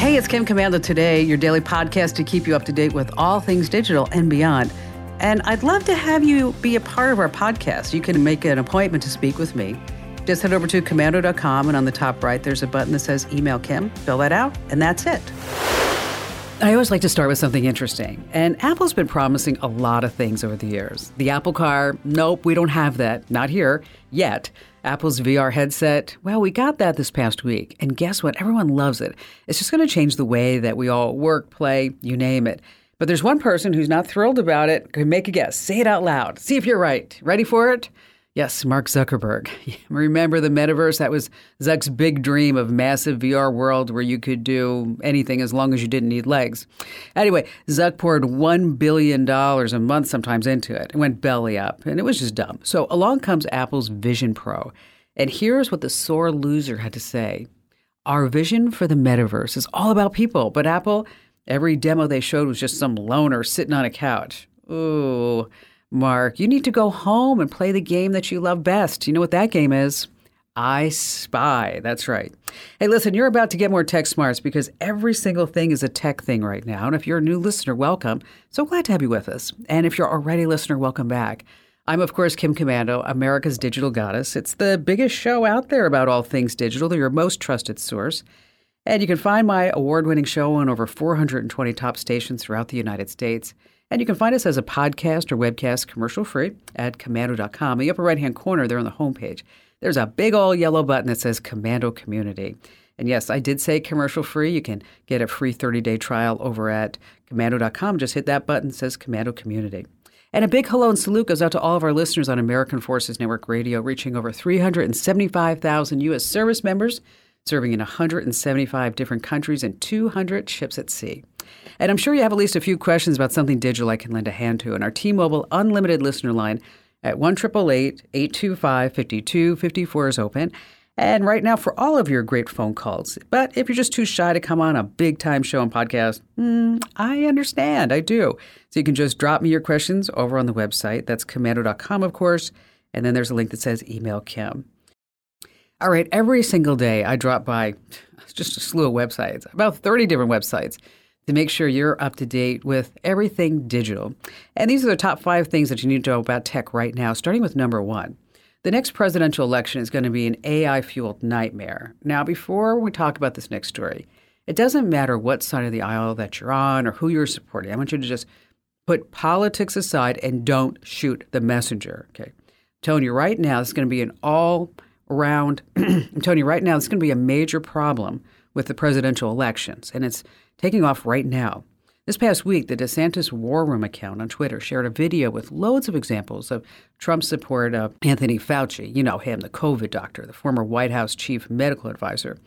Hey, it's Kim Komando today, your daily podcast to keep you up to date with all things digital and beyond. And I'd love to have you be a part of our podcast. You can make an appointment to speak with me. Just head over to komando.com, and on the top right, there's a button that says Email Kim. Fill that out, and that's it. I always like to start with something interesting. And Apple's been promising a lot of things over the years. The Apple Car, nope, we don't have that. Not here yet. Apple's VR headset, well, we got that this past week. And guess what? Everyone loves it. It's just going to change the way that we all work, play, you name it. But there's one person who's not thrilled about it. Make a guess. Say it out loud. See if you're right. Ready for it? Yes, Mark Zuckerberg. Remember the metaverse? That was Zuck's big dream of massive VR world where you could do anything as long as you didn't need legs. Anyway, Zuck poured $1 billion a month sometimes into it. It went belly up, and it was just dumb. So along comes Apple's Vision Pro. And here's what the sore loser had to say. Our vision for the metaverse is all about people, but Apple, every demo they showed was just some loner sitting on a couch. Ooh. Mark, you need to go home and play the game that you love best. You know what that game is? I Spy. That's right. Hey, listen, you're about to get more tech smarts because every single thing is a tech thing right now. And if you're a new listener, welcome. So glad to have you with us. And if you're already a listener, welcome back. I'm, of course, Kim Komando, America's digital goddess. It's the biggest show out there about all things digital, They're your most trusted source. And you can find my award winning show on over 420 top stations throughout the United States. And you can find us as a podcast or webcast commercial free at komando.com. In the upper right hand corner, there on the homepage, there's a big old yellow button that says Komando Community. And yes, I did say commercial free. You can get a free 30 day trial over at komando.com. Just hit that button says Komando Community. And a big hello and salute goes out to all of our listeners on American Forces Network Radio, reaching over 375,000 U.S. service members, serving in 175 different countries and 200 ships at sea. And I'm sure you have at least a few questions about something digital I can lend a hand to. And our T Mobile Unlimited listener line at 1 825 5254 is open. And right now, for all of your great phone calls. But if you're just too shy to come on a big time show and podcast, mm, I understand. I do. So you can just drop me your questions over on the website. That's komando.com, of course. And then there's a link that says email Kim. All right, every single day I drop by just a slew of websites, about 30 different websites to make sure you're up to date with everything digital. And these are the top five things that you need to know about tech right now, starting with number one. The next presidential election is going to be an AI fueled nightmare. Now, before we talk about this next story, it doesn't matter what side of the aisle that you're on or who you're supporting. I want you to just put politics aside and don't shoot the messenger. Okay. I'm telling you right now, it's going to be an all around, I'm telling you right now, it's going to be a major problem with the presidential elections. And it's taking off right now. This past week, the DeSantis War Room account on Twitter shared a video with loads of examples of Trump's support of Anthony Fauci. You know him, the COVID doctor, the former White House chief medical advisor.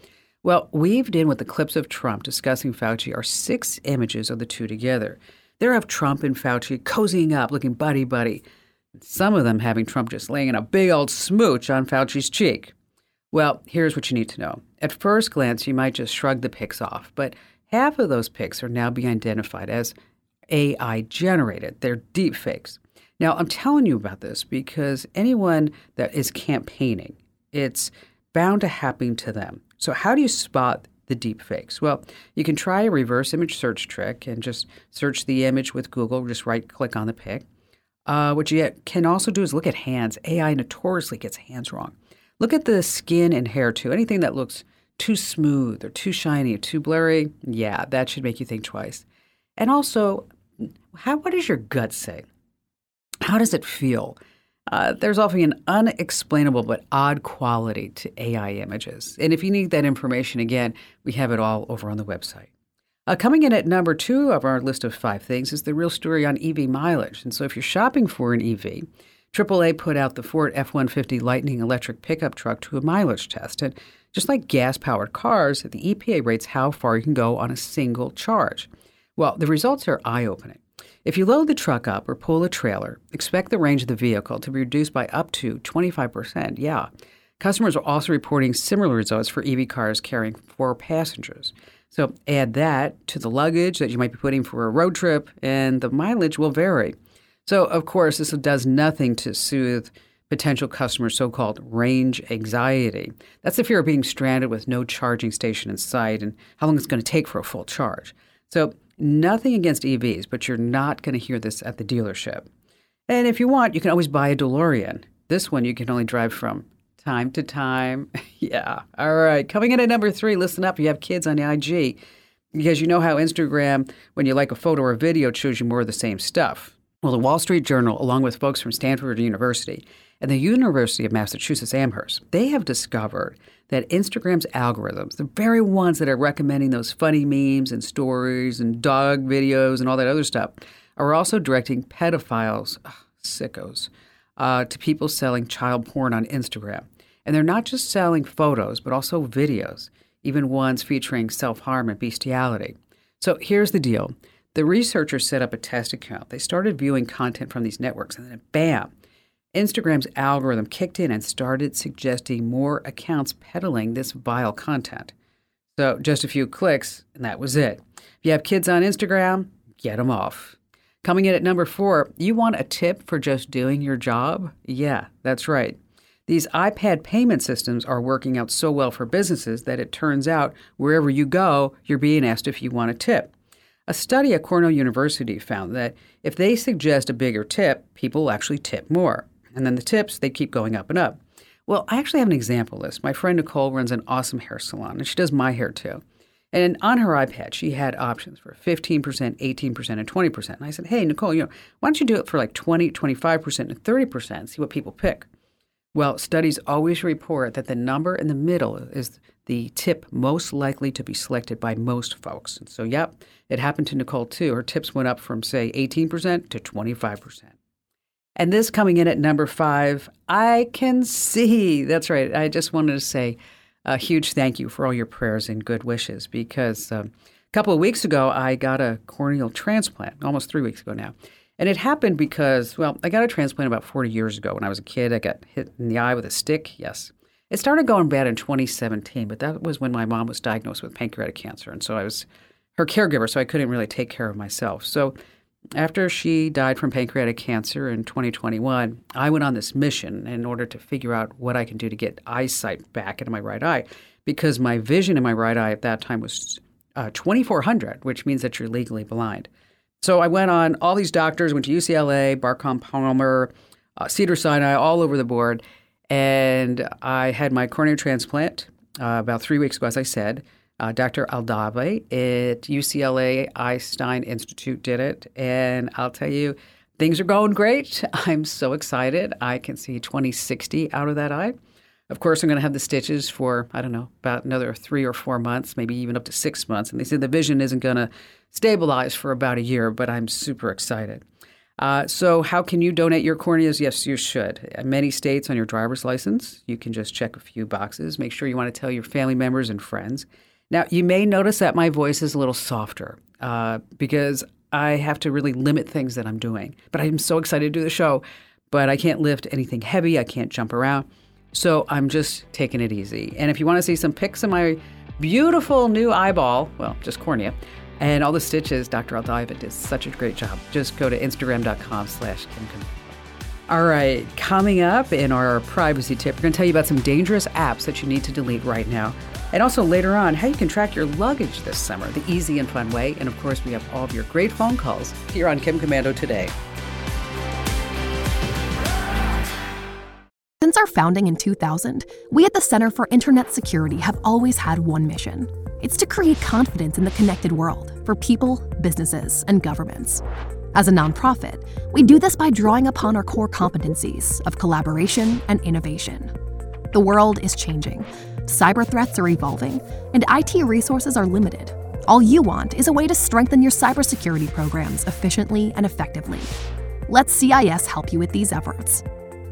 Well, weaved in with the clips of Trump discussing Fauci are six images of the two together. There of Trump and Fauci cozying up, looking buddy buddy. Some of them having Trump just laying in a big old smooch on Fauci's cheek. Well, here's what you need to know. At first glance, you might just shrug the pics off, but Half of those pics are now being identified as AI generated. They're deep fakes. Now, I'm telling you about this because anyone that is campaigning, it's bound to happen to them. So, how do you spot the deep fakes? Well, you can try a reverse image search trick and just search the image with Google, just right click on the pic. Uh, what you can also do is look at hands. AI notoriously gets hands wrong. Look at the skin and hair too. Anything that looks too smooth or too shiny or too blurry, yeah, that should make you think twice. And also, how what does your gut say? How does it feel? Uh, there's often an unexplainable but odd quality to AI images. And if you need that information, again, we have it all over on the website. Uh, coming in at number two of our list of five things is the real story on EV mileage. And so if you're shopping for an EV, AAA put out the Ford F 150 Lightning electric pickup truck to a mileage test. And just like gas powered cars, the EPA rates how far you can go on a single charge. Well, the results are eye opening. If you load the truck up or pull a trailer, expect the range of the vehicle to be reduced by up to 25%. Yeah. Customers are also reporting similar results for EV cars carrying four passengers. So add that to the luggage that you might be putting for a road trip, and the mileage will vary. So, of course, this does nothing to soothe potential customers' so called range anxiety. That's the fear of being stranded with no charging station in sight and how long it's going to take for a full charge. So, nothing against EVs, but you're not going to hear this at the dealership. And if you want, you can always buy a DeLorean. This one you can only drive from time to time. yeah. All right. Coming in at number three, listen up. You have kids on the IG because you know how Instagram, when you like a photo or a video, shows you more of the same stuff. Well, the Wall Street Journal, along with folks from Stanford University and the University of Massachusetts Amherst, they have discovered that Instagram's algorithms, the very ones that are recommending those funny memes and stories and dog videos and all that other stuff, are also directing pedophiles, ugh, sickos, uh, to people selling child porn on Instagram. And they're not just selling photos, but also videos, even ones featuring self harm and bestiality. So here's the deal the researchers set up a test account. They started viewing content from these networks, and then bam, Instagram's algorithm kicked in and started suggesting more accounts peddling this vile content. So just a few clicks, and that was it. If you have kids on Instagram, get them off. Coming in at number four, you want a tip for just doing your job? Yeah, that's right. These iPad payment systems are working out so well for businesses that it turns out wherever you go, you're being asked if you want a tip. A study at Cornell University found that if they suggest a bigger tip, people actually tip more. And then the tips, they keep going up and up. Well, I actually have an example of this. My friend Nicole runs an awesome hair salon, and she does my hair too. And on her iPad, she had options for 15%, 18%, and 20%. And I said, hey, Nicole, you know, why don't you do it for like 20, 25%, and 30%, see what people pick. Well, studies always report that the number in the middle is the tip most likely to be selected by most folks. And so, yep, it happened to Nicole too. Her tips went up from, say, 18% to 25%. And this coming in at number five, I can see. That's right. I just wanted to say, a huge thank you for all your prayers and good wishes because um, a couple of weeks ago, I got a corneal transplant, almost three weeks ago now. And it happened because, well, I got a transplant about 40 years ago. When I was a kid, I got hit in the eye with a stick. Yes. It started going bad in 2017, but that was when my mom was diagnosed with pancreatic cancer. And so I was her caregiver, so I couldn't really take care of myself. So after she died from pancreatic cancer in 2021, I went on this mission in order to figure out what I can do to get eyesight back into my right eye because my vision in my right eye at that time was uh, 2400, which means that you're legally blind. So I went on all these doctors, went to UCLA, Bascom Palmer, uh, Cedar Sinai, all over the board. And I had my cornea transplant uh, about three weeks ago, as I said. Uh, Dr. Aldave at UCLA Eye-Stein Institute did it. And I'll tell you, things are going great. I'm so excited. I can see 2060 out of that eye. Of course, I'm going to have the stitches for, I don't know, about another three or four months, maybe even up to six months. And they said the vision isn't going to stabilize for about a year, but I'm super excited. Uh, so, how can you donate your corneas? Yes, you should. In many states on your driver's license, you can just check a few boxes. Make sure you want to tell your family members and friends. Now, you may notice that my voice is a little softer uh, because I have to really limit things that I'm doing. But I'm so excited to do the show, but I can't lift anything heavy, I can't jump around. So I'm just taking it easy. And if you want to see some pics of my beautiful new eyeball, well, just cornea, and all the stitches, Dr. Aldave did such a great job. Just go to instagram.com slash all right, coming up in our privacy tip, we're going to tell you about some dangerous apps that you need to delete right now. And also later on, how you can track your luggage this summer, the easy and fun way. And of course, we have all of your great phone calls here on Kim Komando today. Our founding in 2000, we at the Center for Internet Security have always had one mission it's to create confidence in the connected world for people, businesses, and governments. As a nonprofit, we do this by drawing upon our core competencies of collaboration and innovation. The world is changing, cyber threats are evolving, and IT resources are limited. All you want is a way to strengthen your cybersecurity programs efficiently and effectively. Let CIS help you with these efforts.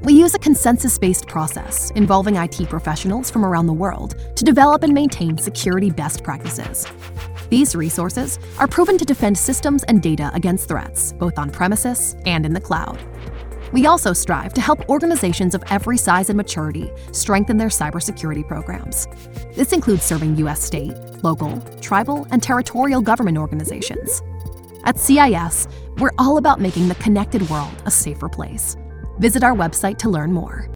We use a consensus based process involving IT professionals from around the world to develop and maintain security best practices. These resources are proven to defend systems and data against threats, both on premises and in the cloud. We also strive to help organizations of every size and maturity strengthen their cybersecurity programs. This includes serving U.S. state, local, tribal, and territorial government organizations. At CIS, we're all about making the connected world a safer place. Visit our website to learn more.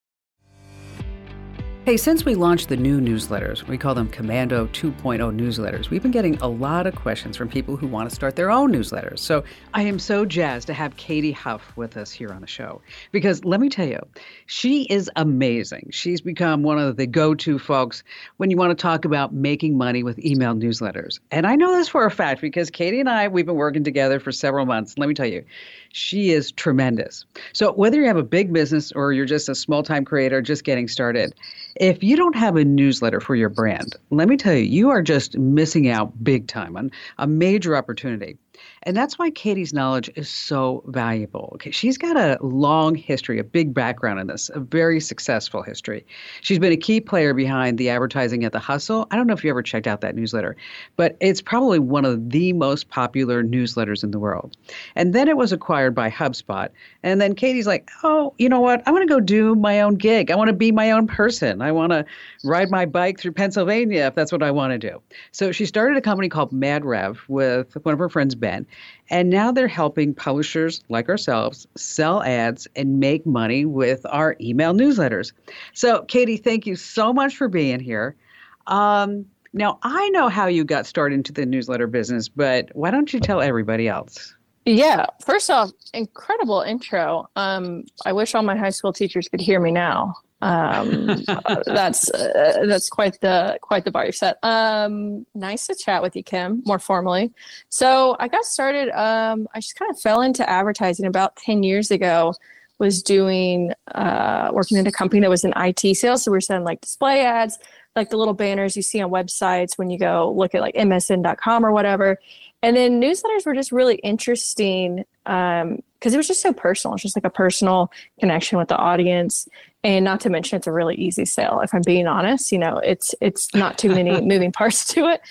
Hey, since we launched the new newsletters, we call them Komando 2.0 newsletters, we've been getting a lot of questions from people who want to start their own newsletters. So I am so jazzed to have Katy Huff with us here on the show because let me tell you, she is amazing. She's become one of the go to folks when you want to talk about making money with email newsletters. And I know this for a fact because Katie and I, we've been working together for several months. Let me tell you, she is tremendous. So, whether you have a big business or you're just a small time creator just getting started, if you don't have a newsletter for your brand, let me tell you, you are just missing out big time on a major opportunity. And that's why Katy's knowledge is so valuable. Okay, she's got a long history, a big background in this, a very successful history. She's been a key player behind the advertising at the Hustle. I don't know if you ever checked out that newsletter, but it's probably one of the most popular newsletters in the world. And then it was acquired by HubSpot. And then Katy's like, "Oh, you know what? I want to go do my own gig. I want to be my own person. I want to ride my bike through Pennsylvania if that's what I want to do." So she started a company called MadRev with one of her friends Ben and now they're helping publishers like ourselves sell ads and make money with our email newsletters. So, Katy, thank you so much for being here. Um, now, I know how you got started into the newsletter business, but why don't you tell everybody else? Yeah, first off, incredible intro. Um, I wish all my high school teachers could hear me now. Um, that's uh, that's quite the quite the bar you've set. Um, nice to chat with you, Kim, more formally. So I got started. Um, I just kind of fell into advertising about ten years ago. Was doing uh, working in a company that was in IT sales, so we are selling like display ads, like the little banners you see on websites when you go look at like MSN.com or whatever. And then newsletters were just really interesting because um, it was just so personal. It's just like a personal connection with the audience and not to mention it's a really easy sale if i'm being honest you know it's it's not too many moving parts to it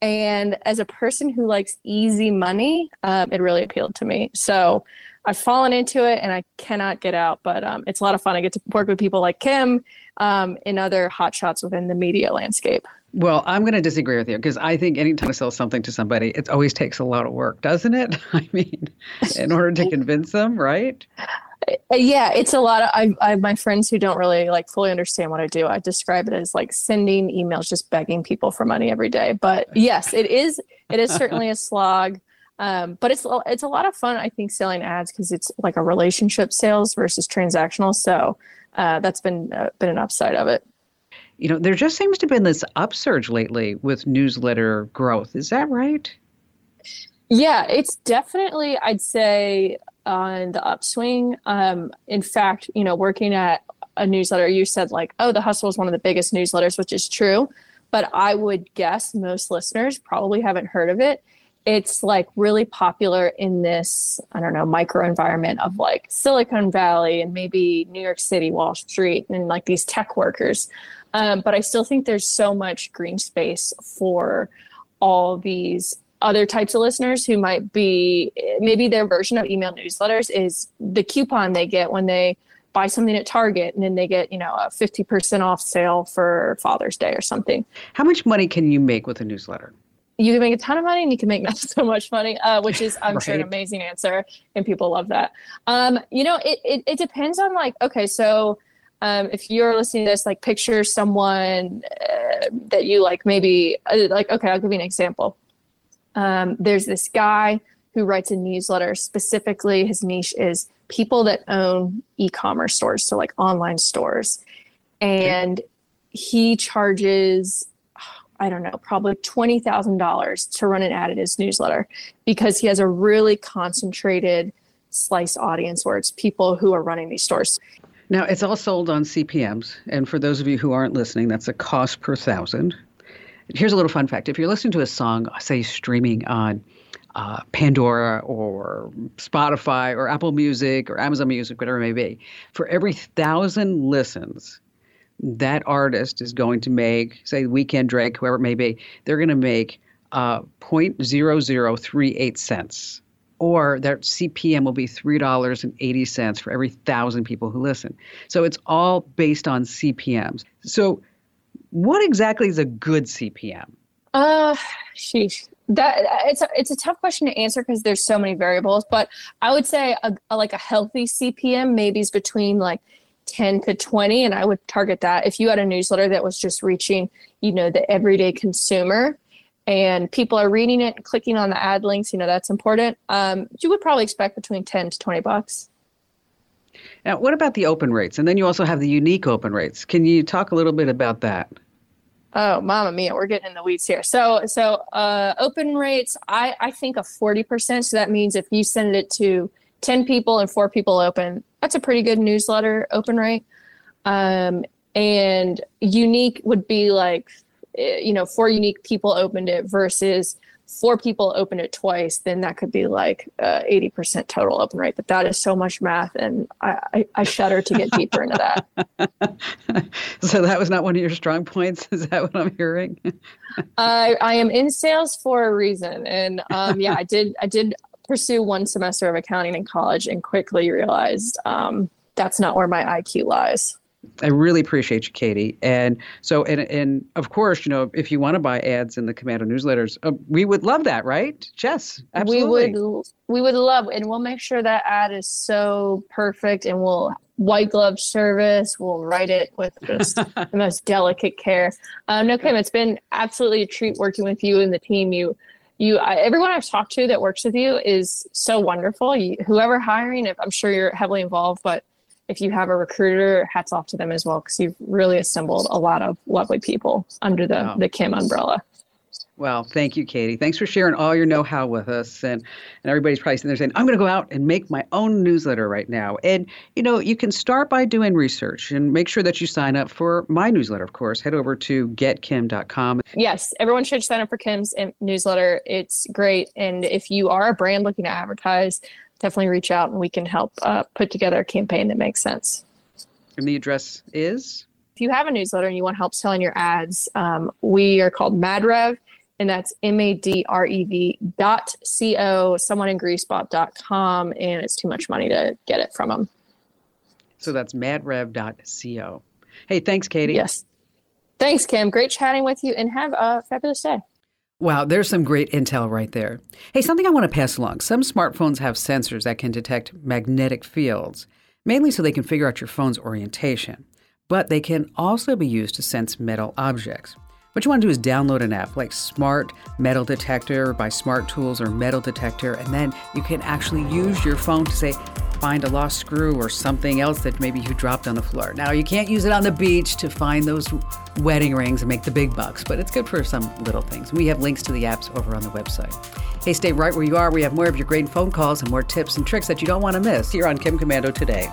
and as a person who likes easy money um, it really appealed to me so i've fallen into it and i cannot get out but um, it's a lot of fun i get to work with people like kim um, and other hotshots within the media landscape well, I'm going to disagree with you because I think anytime you sell something to somebody, it always takes a lot of work, doesn't it? I mean, in order to convince them, right? Uh, yeah, it's a lot of I, I my friends who don't really like fully understand what I do. I describe it as like sending emails, just begging people for money every day. But yes, it is it is certainly a slog. Um, but it's it's a lot of fun. I think selling ads because it's like a relationship sales versus transactional. So uh, that's been uh, been an upside of it. You know, there just seems to have been this upsurge lately with newsletter growth. Is that right? Yeah, it's definitely, I'd say, on the upswing. Um, in fact, you know, working at a newsletter, you said like, oh, the hustle is one of the biggest newsletters, which is true. But I would guess most listeners probably haven't heard of it. It's like really popular in this, I don't know, micro environment of like Silicon Valley and maybe New York City, Wall Street, and like these tech workers. Um, but I still think there's so much green space for all these other types of listeners who might be maybe their version of email newsletters is the coupon they get when they buy something at Target and then they get, you know, a 50% off sale for Father's Day or something. How much money can you make with a newsletter? You can make a ton of money and you can make not so much money, uh, which is, I'm right. sure, an amazing answer. And people love that. Um, you know, it, it, it depends on like, okay, so um, if you're listening to this, like picture someone uh, that you like, maybe uh, like, okay, I'll give you an example um, there's this guy who writes a newsletter. Specifically his niche is people that own e-commerce stores so like online stores. And okay. he charges i don't know probably $20000 to run an ad in his newsletter because he has a really concentrated slice audience where it's people who are running these stores. Now it's all sold on cpms and for those of you who aren't listening that's a cost per thousand Here's a little fun fact. If you're listening to a song, say streaming on uh, Pandora or Spotify or Apple Music or Amazon Music, whatever it may be, for every thousand listens, that artist is going to make, say, Weeknd Drake, whoever it may be, they're going to make uh, 0.0038 cents. Or their CPM will be $3.80 for every thousand people who listen. So it's all based on CPMs. So, what exactly is a good CPM? Uh, sheesh. That it's a, it's a tough question to answer because there's so many variables. But I would say a, a, like a healthy CPM maybe is between like 10 to 20, and I would target that. If you had a newsletter that was just reaching, you know, the everyday consumer, and people are reading it and clicking on the ad links, you know, that's important. Um, you would probably expect between 10 to 20 bucks. Now, what about the open rates? And then you also have the unique open rates. Can you talk a little bit about that? Oh, mama mia, we're getting in the weeds here. So, so uh, open rates, I, I think a 40%. So that means if you send it to 10 people and four people open, that's a pretty good newsletter open rate. Um, and unique would be like, eh, you know, four unique people opened it versus four people open it twice, then that could be like uh, 80% total open rate. But that is so much math, and I, I, I shudder to get deeper into that. so that was not one of your strong points. Is that what I'm hearing? I I am in sales for a reason, and um, yeah, I did I did pursue one semester of accounting in college, and quickly realized um, that's not where my IQ lies. I really appreciate you, Katy. And so, and and of course, you know, if you want to buy ads in the Komando newsletters, uh, we would love that, right? Jess, absolutely. We would, we would love, and we'll make sure that ad is so perfect, and we'll white glove service. We'll write it with just the most delicate care. Um, no, Kim, it's been absolutely a treat working with you and the team. You you I, everyone I've talked to that works with you is so wonderful. You, whoever hiring, if I'm sure you're heavily involved, but if you have a recruiter, hats off to them as well because you've really assembled a lot of lovely people under the wow. the Kim umbrella. Well, thank you, Katy. Thanks for sharing all your know-how with us. And and everybody's probably sitting there saying, I'm going to go out and make my own newsletter right now. And you know, you can start by doing research and make sure that you sign up for my newsletter. Of course, head over to getkim.com. Yes, everyone should sign up for Kim's um, newsletter. It's great. And if you are a brand looking to advertise, definitely reach out and we can help uh, put together a campaign that makes sense. And the address is? If you have a newsletter and you want help selling your ads, um, we are called MadRev, and that's M-A-D-R-E-V dot C-O, someone in greasebot dot com, and it's too much money to get it from them. So that's madrev dot co. Hey, thanks, Katy. Yes. Thanks, Kim. Great chatting with you, and have a fabulous day. Wow, there's some great intel right there. Hey, something I want to pass along. Some smartphones have sensors that can detect magnetic fields, mainly so they can figure out your phone's orientation. But they can also be used to sense metal objects. What you want to do is download an app like Smart Metal Detector by Smart Tools or Metal Detector, and then you can actually use your phone to say, find a lost screw or something else that maybe you dropped on the floor. Now, you can't use it on the beach to find those wedding rings and make the big bucks, but it's good for some little things. We have links to the apps over on the website. Hey, stay right where you are. We have more of your great phone calls and more tips and tricks that you don't want to miss here on Kim Komando today.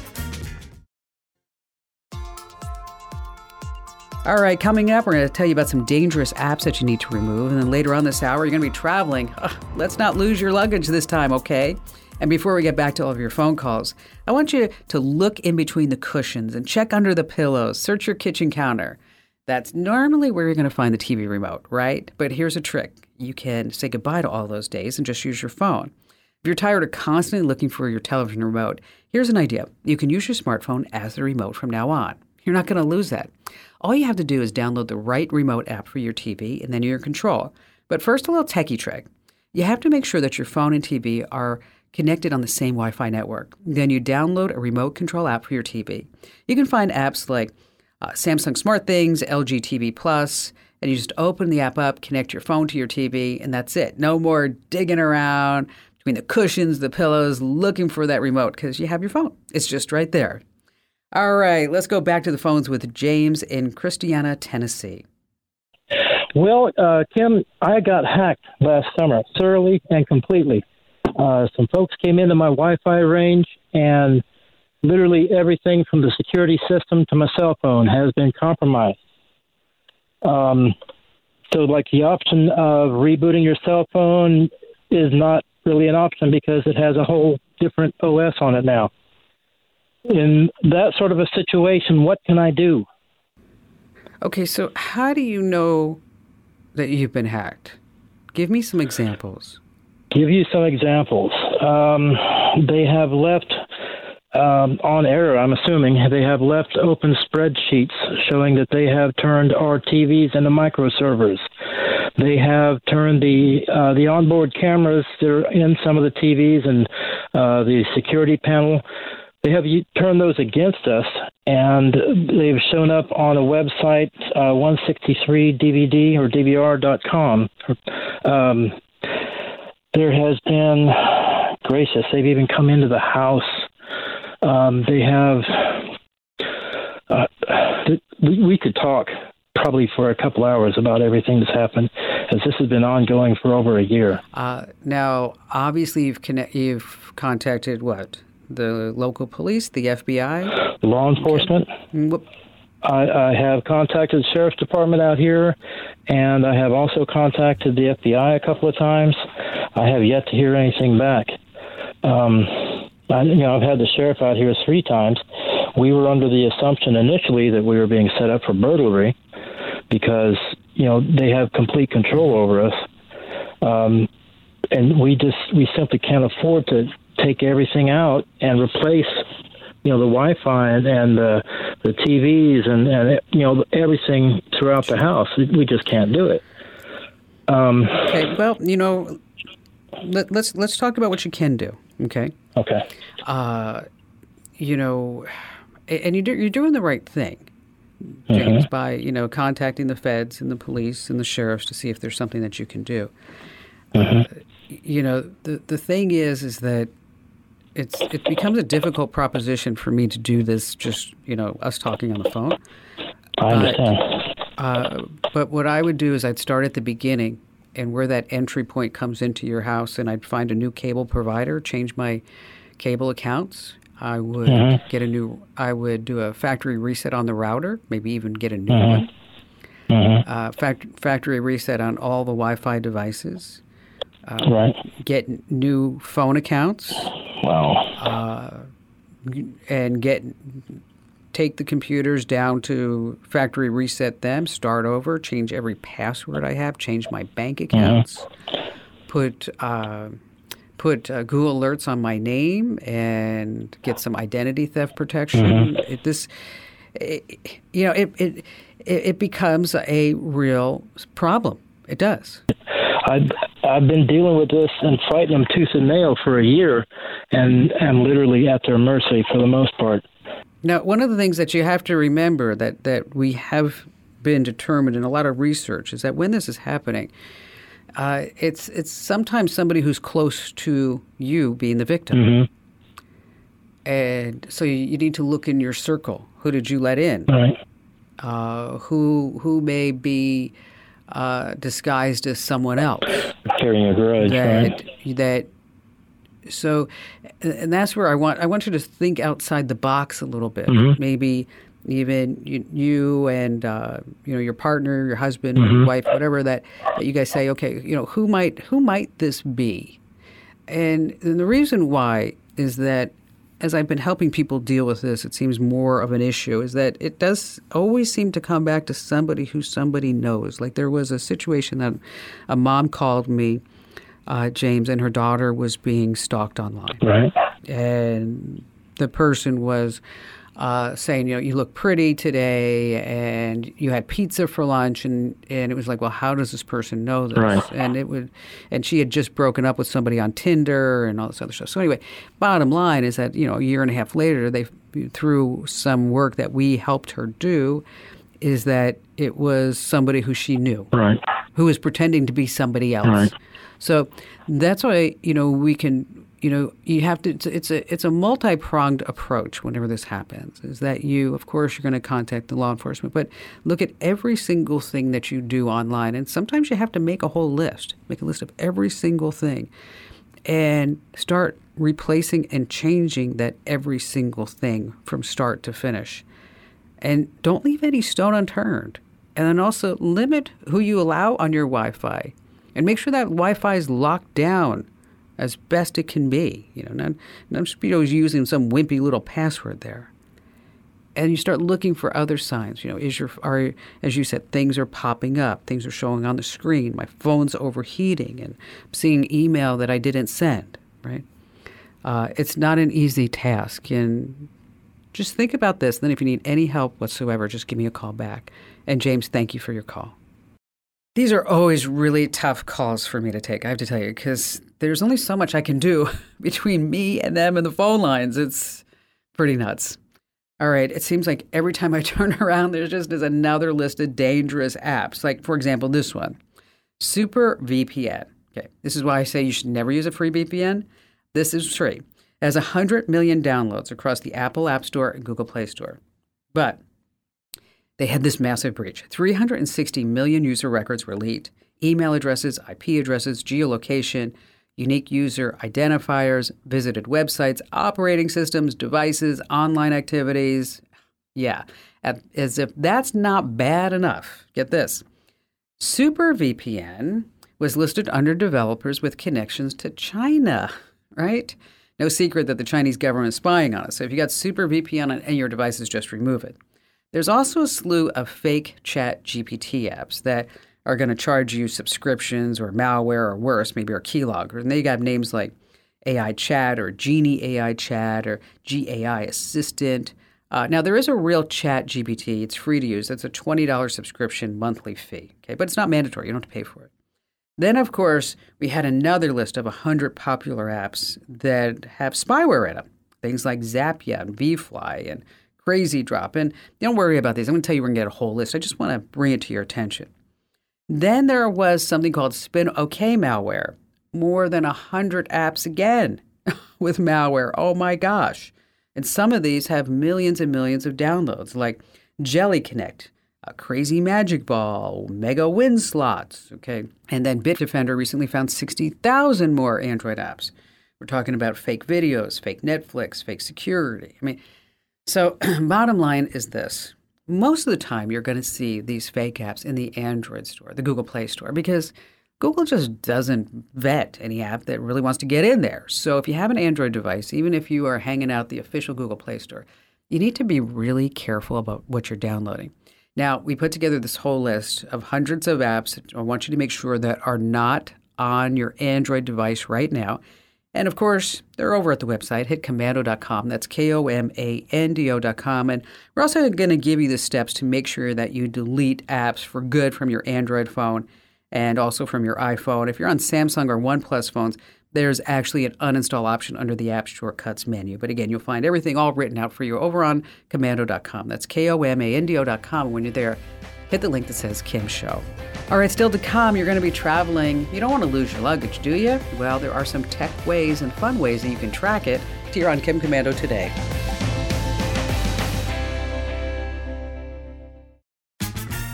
All right, coming up, we're going to tell you about some dangerous apps that you need to remove. And then later on this hour, you're going to be traveling. Ugh, let's not lose your luggage this time, okay? And before we get back to all of your phone calls, I want you to look in between the cushions and check under the pillows, search your kitchen counter. That's normally where you're going to find the TV remote, right? But here's a trick you can say goodbye to all those days and just use your phone. If you're tired of constantly looking for your television remote, here's an idea. You can use your smartphone as the remote from now on. You're not going to lose that. All you have to do is download the right remote app for your TV, and then you're in control. But first, a little techie trick. You have to make sure that your phone and TV are connected on the same Wi Fi network. Then you download a remote control app for your TV. You can find apps like uh, Samsung SmartThings, LG TV Plus, and you just open the app up, connect your phone to your TV, and that's it. No more digging around between the cushions, the pillows, looking for that remote because you have your phone. It's just right there. All right, let's go back to the phones with James in Christiana, Tennessee. Well, uh, Kim, I got hacked last summer, thoroughly and completely. Uh, some folks came into my Wi Fi range, and literally everything from the security system to my cell phone has been compromised. Um, so, like the option of rebooting your cell phone is not really an option because it has a whole different OS on it now. In that sort of a situation, what can I do? Okay, so how do you know that you've been hacked? Give me some examples. Give you some examples. Um, they have left um, on error, I'm assuming, they have left open spreadsheets showing that they have turned our TVs into microservers. They have turned the uh, the onboard cameras that are in some of the TVs and uh, the security panel. They have turned those against us, and they've shown up on a website, uh, 163dvd or dvr.com. Um, there has been, gracious, they've even come into the house um, they have. Uh, we could talk probably for a couple hours about everything that's happened, as this has been ongoing for over a year. Uh, now, obviously, you've connect, you've contacted what the local police, the FBI, law enforcement. Okay. I, I, have contacted the sheriff's department out here, and I have also contacted the FBI a couple of times. I have yet to hear anything back. Um, I, you know, I've had the sheriff out here three times. We were under the assumption initially that we were being set up for burglary because you know they have complete control over us, um, and we just we simply can't afford to take everything out and replace you know the Wi-Fi and, and the the TVs and and you know everything throughout the house. We just can't do it. Um, okay. Well, you know, let, let's let's talk about what you can do. Okay. Okay. Uh, you know, and you do, you're doing the right thing, James, mm-hmm. by you know contacting the feds and the police and the sheriffs to see if there's something that you can do. Mm-hmm. Uh, you know, the the thing is, is that it's it becomes a difficult proposition for me to do this. Just you know, us talking on the phone. I understand. uh, but what I would do is I'd start at the beginning and where that entry point comes into your house, and I'd find a new cable provider, change my cable accounts. I would mm-hmm. get a new. I would do a factory reset on the router, maybe even get a new mm-hmm. one. Mm-hmm. Uh, fact, factory reset on all the Wi-Fi devices. Uh, right. Get new phone accounts. Wow. Uh, and get take the computers down to factory reset them, start over, change every password I have, change my bank accounts, mm-hmm. put uh, put uh, Google alerts on my name, and get some identity theft protection. Mm-hmm. It, this, it, you know, it, it it becomes a real problem. It does. I've I've been dealing with this and fighting them tooth and nail for a year, and am literally at their mercy for the most part. Now, one of the things that you have to remember that, that we have been determined in a lot of research is that when this is happening, uh, it's it's sometimes somebody who's close to you being the victim, mm-hmm. and so you, you, need to look in your circle. Who did you let in? Right. Uh, who who may be uh, disguised as someone else? Carrying a grudge, that, right? That so, and that's where I want I want you to think outside the box a little bit. Mm-hmm. Maybe even you, you and uh, you know your partner, your husband, mm-hmm. your wife, whatever that, that you guys say, okay, you know who might who might this be? And, and the reason why is that as I've been helping people deal with this, it seems more of an issue is that it does always seem to come back to somebody who somebody knows. Like there was a situation that a mom called me uh, James, and her daughter was being stalked online. Right. And the person was uh, saying, you know, you look pretty today, and you had pizza for lunch, and, and it was like, well, how does this person know this? Right. And it would, and she had just broken up with somebody on Tinder and all this other stuff. So anyway, bottom line is that you know, a year and a half later, they through some work that we helped her do, is that it was somebody who she knew, Right. who was pretending to be somebody else. Right. So that's why you know we can you know you have to it's, a it's a multi pronged approach whenever this happens. Is that you of course you're going to contact the law enforcement, but look at every single thing that you do online, and sometimes you have to make a whole list, make a list of every single thing, and start replacing and changing that every single thing from start to finish and don't leave any stone unturned. And then also limit who you allow on your Wi Fi and make sure that Wi Fi is locked down as best it can be. You know, not, not you know, using some wimpy little password there. And you start looking for other signs. You know, is your are as you said, things are popping up, things are showing on the screen. My phone's overheating, and I'm seeing email that I didn't send. Right? Uh, it's not an easy task, and just think about this. Then, if you need any help whatsoever, just give me a call back. And James, thank you for your call. These are always really tough calls for me to take, I have to tell you, because there's only so much I can do between me and them and the phone lines. It's pretty nuts. All right, it seems like every time I turn around, there's just is another list of dangerous apps. Like, for example, this one Super VPN. Okay, this is why I say you should never use a free VPN. This is free. It has 100 million downloads across the Apple App Store and Google Play Store. But they had this massive breach 360 million user records were leaked, email addresses, IP addresses, geolocation, unique user identifiers, visited websites, operating systems, devices, online activities. Yeah, as if that's not bad enough. Get this SuperVPN was listed under developers with connections to China, right? No secret that the Chinese government is spying on us. So if you got SuperVPN on any of your devices, just remove it. There's also a slew of fake chat GPT apps that are going to charge you subscriptions or malware or worse, maybe a keylogger. And they got names like AI Chat or Genie AI Chat or GAI Assistant. Uh, now, there is a real chat GPT. It's free to use. It's a $20 subscription monthly fee, okay? But it's not mandatory. You don't have to pay for it. Then, of course, we had another list of 100 popular apps that have spyware in them. Things like Zapya and VFly and Crazy Drop. And don't worry about these. I'm going to tell you we're going to get a whole list. I just want to bring it to your attention. Then there was something called Spin OK malware. More than 100 apps again with malware. Oh my gosh. And some of these have millions and millions of downloads, like Jelly Connect, a Crazy Magic Ball, Mega Win Slots. Okay. And then Bitdefender recently found 60,000 more Android apps. We're talking about fake videos, fake Netflix, fake security. I mean, so bottom line is this most of the time you're going to see these fake apps in the Android store, the Google Play Store, because Google just doesn't vet any app that really wants to get in there. So if you have an Android device, even if you are hanging out the official Google Play Store, you need to be really careful about what you're downloading. Now, we put together this whole list of hundreds of apps I want you to make sure that are not on your Android device right now. And of course, they're over at the website, hitkomando.com. That's K O M A N D O.com. And we're also going to give you the steps to make sure that you delete apps for good from your Android phone and also from your iPhone. If you're on Samsung or OnePlus phones, there's actually an uninstall option under the app shortcuts menu. But again, you'll find everything all written out for you over on komando.com. That's K O M A N D O.com. When you're there, hit the link that says Kim Show. All right, still to come, you're going to be traveling. You don't want to lose your luggage, do you? Well, there are some tech ways and fun ways that you can track it. Here on Kim Komando today.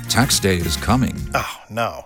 Tax day is coming. Oh, no.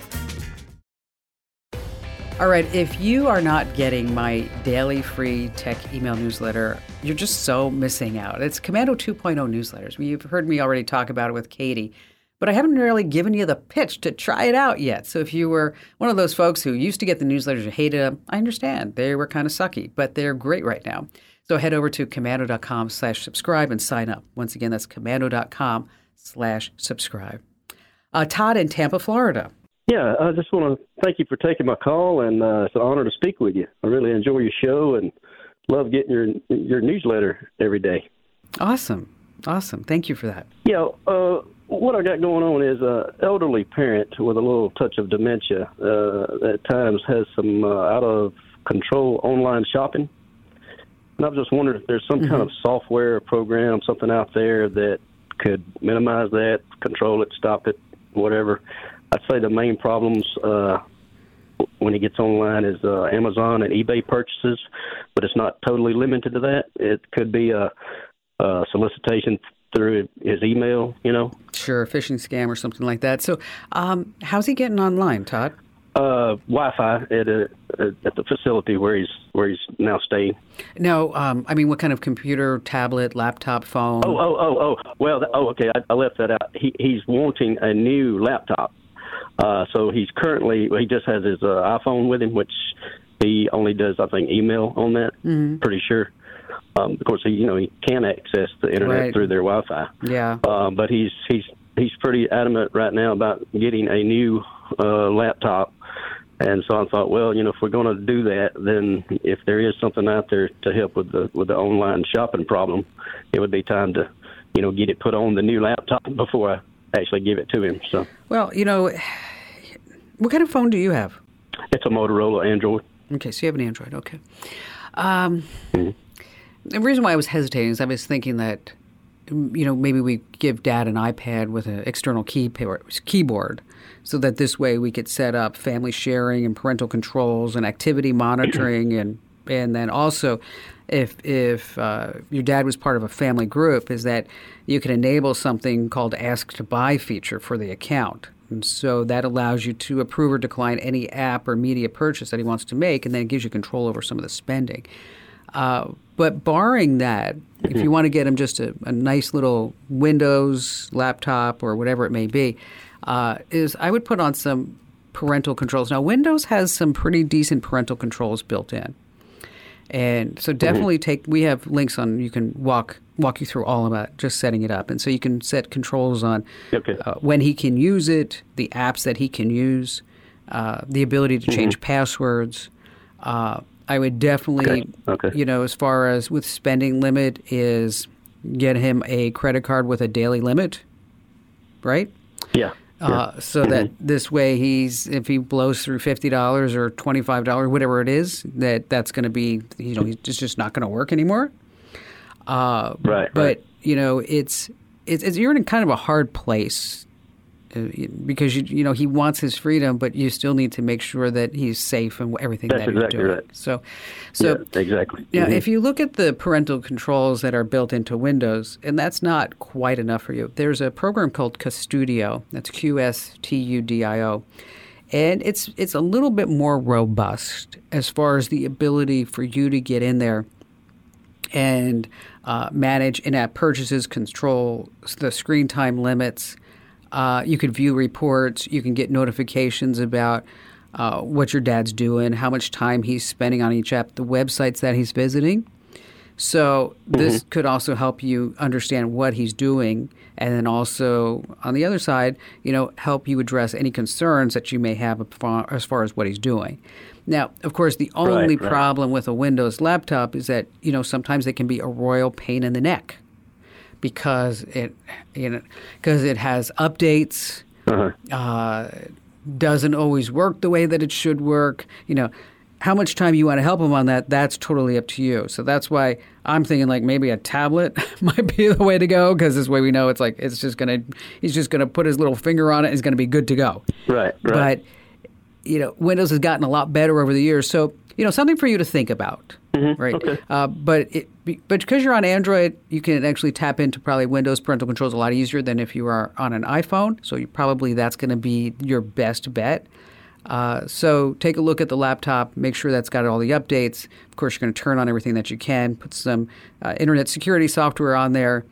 All right, if you are not getting my daily free tech email newsletter, you're just so missing out. It's Komando 2.0 newsletters. You've heard me already talk about it with Katy, but I haven't really given you the pitch to try it out yet. So if you were one of those folks who used to get the newsletters and hated them, I understand. They were kind of sucky, but they're great right now. So head over to komando.com slash subscribe and sign up. Once again, that's komando.com slash subscribe. Uh, Todd in Tampa, Florida. Yeah, I just want to thank you for taking my call, and uh, it's an honor to speak with you. I really enjoy your show and love getting your your newsletter every day. Awesome, awesome. Thank you for that. Yeah, uh, what I got going on is a elderly parent with a little touch of dementia. Uh, at times has some uh, out of control online shopping. And I've just wondered if there's some mm-hmm. kind of software program, something out there that could minimize that, control it, stop it, whatever. I'd say the main problems uh, when he gets online is uh, Amazon and eBay purchases, but it's not totally limited to that. It could be a, a solicitation through his email, you know. Sure, phishing scam or something like that. So, um, how's he getting online, Todd? Uh, Wi-Fi at a, at the facility where he's where he's now staying. No, um, I mean, what kind of computer, tablet, laptop, phone? Oh, oh, oh, oh. Well, oh, okay. I, I left that out. He he's wanting a new laptop. Uh, so he's currently he just has his uh, iPhone with him, which he only does I think email on that. Mm-hmm. Pretty sure. Um, of course, he, you know he can access the internet right. through their Wi-Fi. Yeah. Uh, but he's he's he's pretty adamant right now about getting a new uh, laptop and so I thought, well, you know, if we're going to do that, then if there is something out there to help with the with the online shopping problem, it would be time to, you know, get it put on the new laptop before I actually give it to him. So, well, you know, what kind of phone do you have? It's a Motorola Android. Okay, so you have an Android. Okay. Um, mm-hmm. The reason why I was hesitating is I was thinking that, you know, maybe we give Dad an iPad with an external keyboard so that this way we could set up family sharing and parental controls and activity monitoring and and then also if if uh, your dad was part of a family group is that you can enable something called ask to buy feature for the account and so that allows you to approve or decline any app or media purchase that he wants to make and then it gives you control over some of the spending uh, but barring that if you want to get him just a, a nice little windows laptop or whatever it may be uh, is I would put on some parental controls. Now, Windows has some pretty decent parental controls built in. And so mm-hmm. definitely take we have links on you can walk walk you through all about just setting it up. And so you can set controls on okay. uh, when he can use it, the apps that he can use, uh, the ability to change mm-hmm. passwords. Uh, I would definitely, okay. Okay. you know, as far as with spending limit, is get him a credit card with a daily limit, right? Yeah. Uh, so that mm-hmm. this way he's if he blows through fifty dollars or twenty five dollars, whatever it is, that that's going to be you know it's just not going to work anymore. Uh, right. But right. you know it's, it's it's you're in kind of a hard place because you you know he wants his freedom, but you still need to make sure that he's safe and everything That's that exactly he's doing. Right. So, so yeah, exactly. Yeah, mm-hmm. if you look at the parental controls that are built into Windows, and that's not quite enough for you. There's a program called Qustodio. That's Q S T U D I O. And it's it's a little bit more robust as far as the ability for you to get in there and uh, manage in-app purchases, control the screen time limits, uh, you can view reports. You can get notifications about uh, what your dad's doing, how much time he's spending on each app, the websites that he's visiting. So this mm-hmm. could also help you understand what he's doing, and then also on the other side, you know, help you address any concerns that you may have as far as what he's doing. Now, of course, the only right, right. problem with a Windows laptop is that you know sometimes it can be a royal pain in the neck because it you know because it has updates. Uh-huh. Uh, doesn't always work the way that it should work. You know, how much time you want to help him on that, that's totally up to you. So that's why I'm thinking like maybe a tablet might be the way to go because this way we know it's like it's just gonna he's just gonna put his little finger on it. He's gonna be good to go. Right. Right. But you know, Windows has gotten a lot better over the years. So you know, something for you to think about. Mm-hmm. Right. Okay. Uh, but it, but because you're on Android, you can actually tap into probably Windows parental controls a lot easier than if you are on an iPhone. So you probably that's going to be your best bet. Uh, so take a look at the laptop, make sure that's got all the updates. Of course, you're going to turn on everything that you can, put some uh, internet security software on there,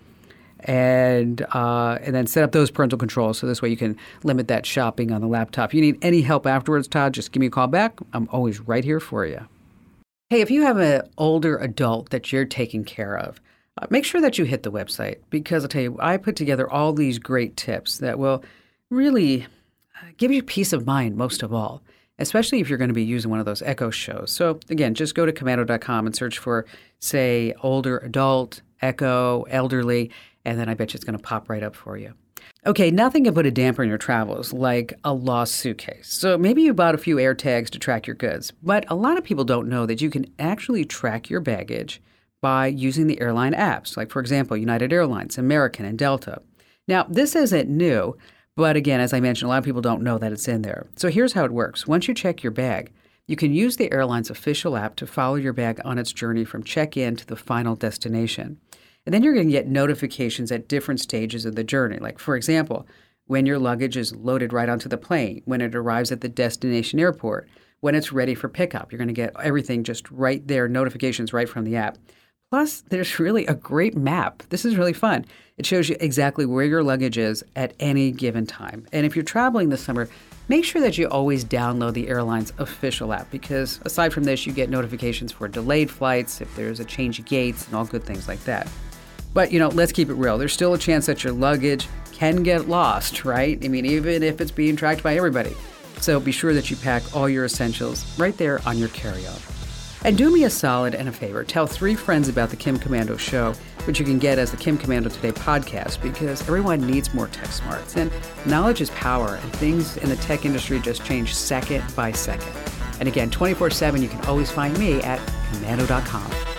and uh, and then set up those parental controls. So this way you can limit that shopping on the laptop. If you need any help afterwards, Todd, just give me a call back. I'm always right here for you. Hey, if you have an older adult that you're taking care of, uh, make sure that you hit the website because I'll tell you, I put together all these great tips that will really give you peace of mind most of all, especially if you're going to be using one of those Echo shows. So again, just go to komando.com and search for, say, older adult, Echo, elderly, and then I bet you it's going to pop right up for you. Okay, nothing can put a damper in your travels like a lost suitcase. So maybe you bought a few air tags to track your goods, but a lot of people don't know that you can actually track your baggage by using the airline apps, like, for example, United Airlines, American, and Delta. Now, this isn't new, but again, as I mentioned, a lot of people don't know that it's in there. So here's how it works once you check your bag, you can use the airline's official app to follow your bag on its journey from check in to the final destination. And then you're going to get notifications at different stages of the journey. Like, for example, when your luggage is loaded right onto the plane, when it arrives at the destination airport, when it's ready for pickup. You're going to get everything just right there, notifications right from the app. Plus, there's really a great map. This is really fun. It shows you exactly where your luggage is at any given time. And if you're traveling this summer, make sure that you always download the airline's official app because aside from this, you get notifications for delayed flights, if there's a change of gates, and all good things like that. But, you know, let's keep it real. There's still a chance that your luggage can get lost, right? I mean, even if it's being tracked by everybody. So be sure that you pack all your essentials right there on your carry on. And do me a solid and a favor. Tell three friends about the Kim Komando show, which you can get as the Kim Komando Today podcast, because everyone needs more tech smarts. And knowledge is power, and things in the tech industry just change second by second. And again, 24 7, you can always find me at komando.com.